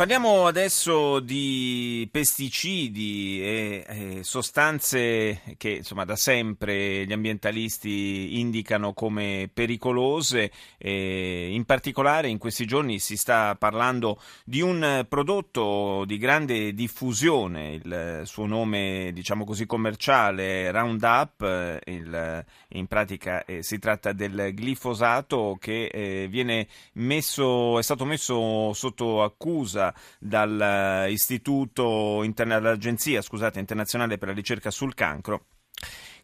Parliamo adesso di pesticidi e, sostanze che insomma, da sempre gli ambientalisti indicano come pericolose. E in particolare in questi giorni si sta parlando di un prodotto di grande diffusione, il suo nome diciamo così commerciale Roundup, il, in pratica eh, si tratta del glifosato che eh, viene messo, è stato messo sotto accusa dall'istituto dall'agenzia scusate, internazionale per la ricerca sul cancro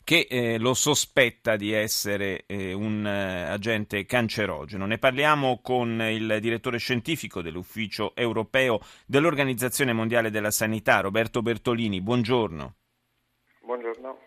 che eh, lo sospetta di essere eh, un eh, agente cancerogeno. Ne parliamo con il direttore scientifico dell'Ufficio europeo dell'Organizzazione Mondiale della Sanità, Roberto Bertolini. Buongiorno. Buongiorno.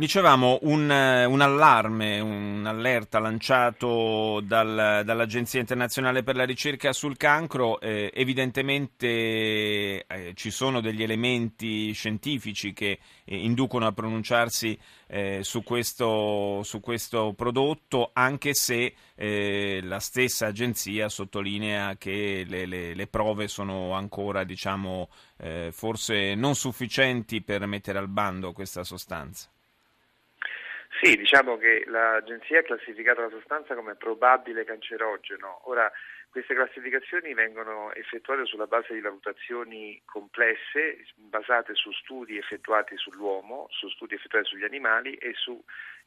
Dicevamo un, eh, un, allarme, un'allerta lanciato dal, dall'Agenzia internazionale per la ricerca sul cancro. Eh, evidentemente eh, ci sono degli elementi scientifici che eh, inducono a pronunciarsi eh, su questo, su, questo, prodotto, anche se eh, la stessa agenzia sottolinea che le, le, le prove sono ancora, diciamo, forse non sufficienti per mettere al bando questa sostanza. Sì, diciamo che l'agenzia ha classificato la sostanza come probabile cancerogeno. Ora, queste classificazioni vengono effettuate sulla base di valutazioni complesse, basate su studi effettuati sull'uomo, su studi effettuati sugli animali e sui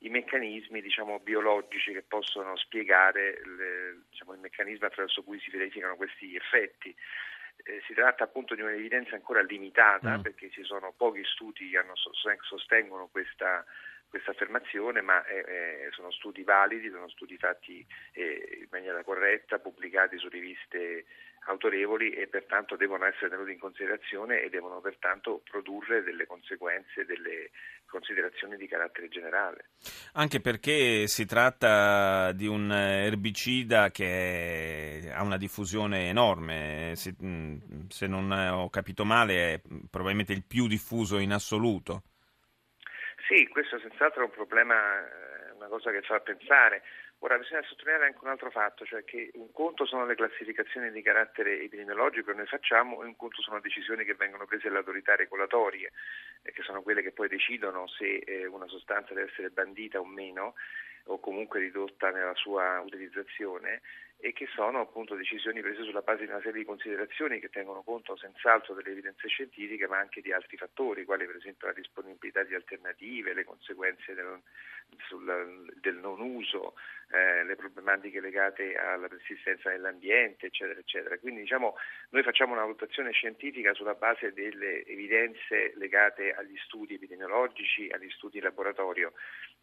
meccanismi diciamo, biologici che possono spiegare le, diciamo, il meccanismo attraverso cui si verificano questi effetti. Eh, si tratta appunto di un'evidenza ancora limitata mm. perché ci sono pochi studi che hanno, sostengono questa questa affermazione, ma eh, eh, sono studi validi, sono studi fatti eh, in maniera corretta, pubblicati su riviste autorevoli e pertanto devono essere tenuti in considerazione e devono pertanto produrre delle conseguenze, delle considerazioni di carattere generale. Anche perché si tratta di un erbicida che ha una diffusione enorme, se, se non ho capito male è probabilmente il più diffuso in assoluto. Sì, questo senz'altro è un problema, eh, una cosa che fa pensare. Ora bisogna sottolineare anche un altro fatto, cioè che un conto sono le classificazioni di carattere epidemiologico che noi facciamo e un conto sono decisioni che vengono prese dalle autorità regolatorie, eh, che sono quelle che poi decidono se eh, una sostanza deve essere bandita o meno o comunque ridotta nella sua utilizzazione e che sono appunto decisioni prese sulla base di una serie di considerazioni che tengono conto senz'altro delle evidenze scientifiche ma anche di altri fattori, quali per esempio la disponibilità di alternative, le conseguenze del, sul, del non uso, eh, le problematiche legate alla persistenza nell'ambiente, eccetera, eccetera. Quindi diciamo noi facciamo una valutazione scientifica sulla base delle evidenze legate agli studi epidemiologici, agli studi in laboratorio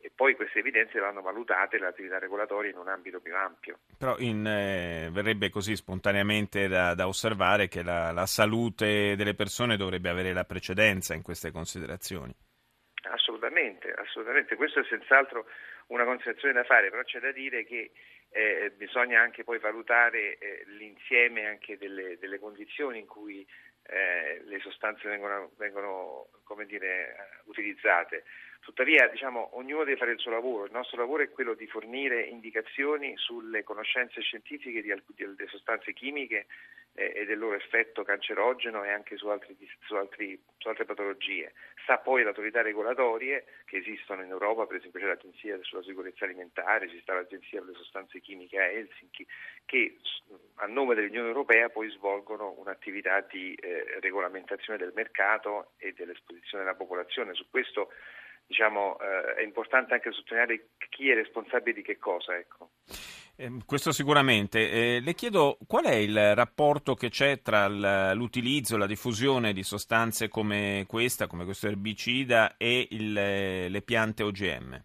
e poi queste evidenze vanno valutate l'attività regolatoria in un ambito più ampio. Però in, eh, verrebbe così spontaneamente da, da osservare che la, la, salute delle persone dovrebbe avere la precedenza in queste considerazioni. Assolutamente, assolutamente. Questo è senz'altro una considerazione da fare, però c'è da dire che eh, bisogna anche poi valutare eh, l'insieme delle, delle, condizioni in cui eh, le sostanze vengono, vengono dire, utilizzate. Tuttavia, diciamo, ognuno deve fare il suo lavoro. Il nostro lavoro è quello di fornire indicazioni sulle conoscenze scientifiche di, delle sostanze chimiche e del loro effetto cancerogeno e anche su, altri, su, altri, su, altre patologie. Sa poi le autorità regolatorie che esistono in Europa, per esempio c'è l'Agenzia sulla sicurezza alimentare, ci sta l'Agenzia per le sostanze chimiche a Helsinki, che a nome dell'Unione Europea poi svolgono un'attività di eh, regolamentazione del mercato e dell'esposizione della popolazione. Su questo diciamo, eh, è importante anche sottolineare chi è responsabile di che cosa. Ecco. Eh, questo sicuramente. Eh, le chiedo qual è il rapporto che c'è tra l'utilizzo e la diffusione di sostanze come questa, come questo erbicida, e il, le piante OGM?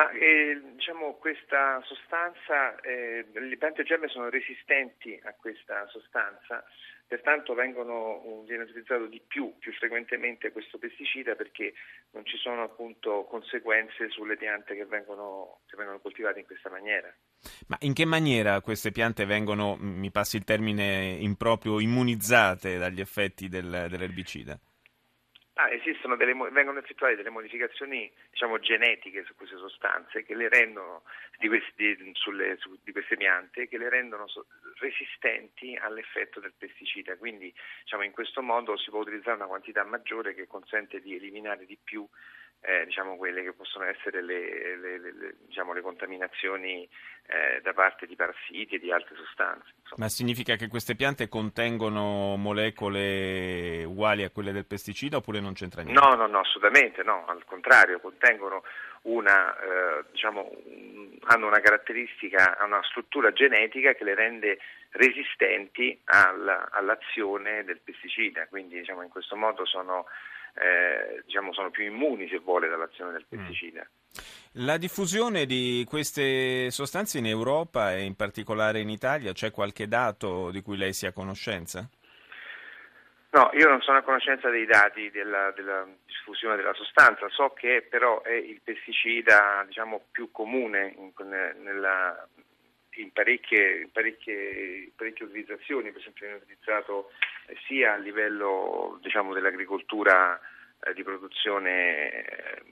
Ma eh, diciamo questa sostanza, eh, le piante germe sono resistenti a questa sostanza, pertanto vengono, viene utilizzato di più, più frequentemente questo pesticida perché non ci sono appunto conseguenze sulle piante che vengono, che vengono coltivate in questa maniera. Ma in che maniera queste piante vengono, mi passi il termine improprio, immunizzate dagli effetti del, dell'erbicida? Ah, esistono delle, vengono effettuate delle modificazioni diciamo, genetiche su queste sostanze rendono, di, questi, sulle, su, di queste piante che le rendono so, resistenti all'effetto del pesticida. Quindi diciamo, in questo modo si può utilizzare una quantità maggiore che consente di eliminare di più eh, diciamo, quelle che possono essere le, le, le, diciamo, le contaminazioni eh, da parte di parassiti e di altre sostanze. Insomma. Ma significa che queste piante contengono molecole uguali a quelle del pesticida oppure non c'entra niente? No, no, no, assolutamente no, al contrario, contengono una, eh, diciamo, hanno una caratteristica, una struttura genetica che le rende resistenti alla, all'azione del pesticida, quindi diciamo, in questo modo sono eh, diciamo, sono più immuni, se vuole, dall'azione del mm. pesticida. La diffusione di queste sostanze in Europa e in particolare in Italia, c'è qualche dato di cui lei sia a conoscenza? No, io non sono a conoscenza dei dati della, della, diffusione della sostanza, so che però è il pesticida diciamo, più comune in, nella, in, parecchie, in, parecchie, parecchie, utilizzazioni, per esempio viene utilizzato eh, sia a livello diciamo, dell'agricoltura eh, di produzione eh,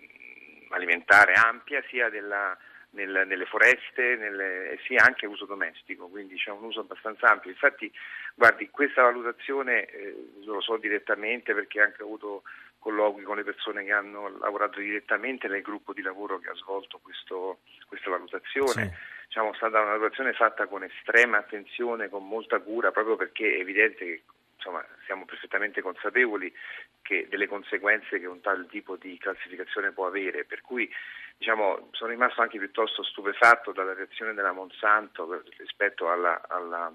alimentare ampia, sia della, nel, nelle foreste, nelle, sia anche uso domestico, quindi c'è un uso abbastanza ampio. Infatti, guardi, questa valutazione eh, lo so direttamente perché anche ho avuto colloqui con le persone che hanno lavorato direttamente nel gruppo di lavoro che ha svolto questo, questa valutazione. Sì. Diciamo, stata una valutazione fatta con estrema attenzione, con molta cura, proprio perché è evidente che insomma, siamo perfettamente consapevoli delle conseguenze che un tal tipo di classificazione può avere, per cui diciamo, sono rimasto anche piuttosto stupefatto dalla reazione della Monsanto rispetto alla, alla,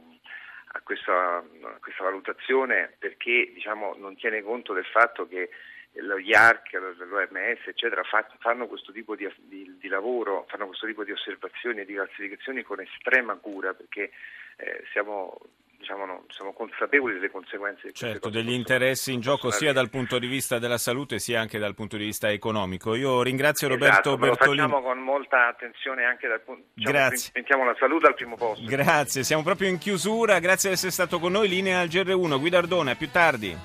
a, questa, a, questa, valutazione perché diciamo, non tiene conto del fatto che lo IARC, l'OMS, eccetera, fanno questo tipo di, di, di, lavoro, fanno questo tipo di osservazioni e di classificazioni con estrema cura perché eh, siamo diciamo, no, siamo consapevoli delle conseguenze. Certo, degli interessi in gioco sia dal punto di vista della salute sia anche dal punto di vista economico. Io ringrazio esatto, Roberto Bertolini. Lo facciamo con molta attenzione anche dal punto di diciamo, Grazie. Mettiamo la salute al primo posto. Grazie, siamo proprio in chiusura. Grazie di essere stato con noi. Linea al GR1. Guidardone, a più tardi.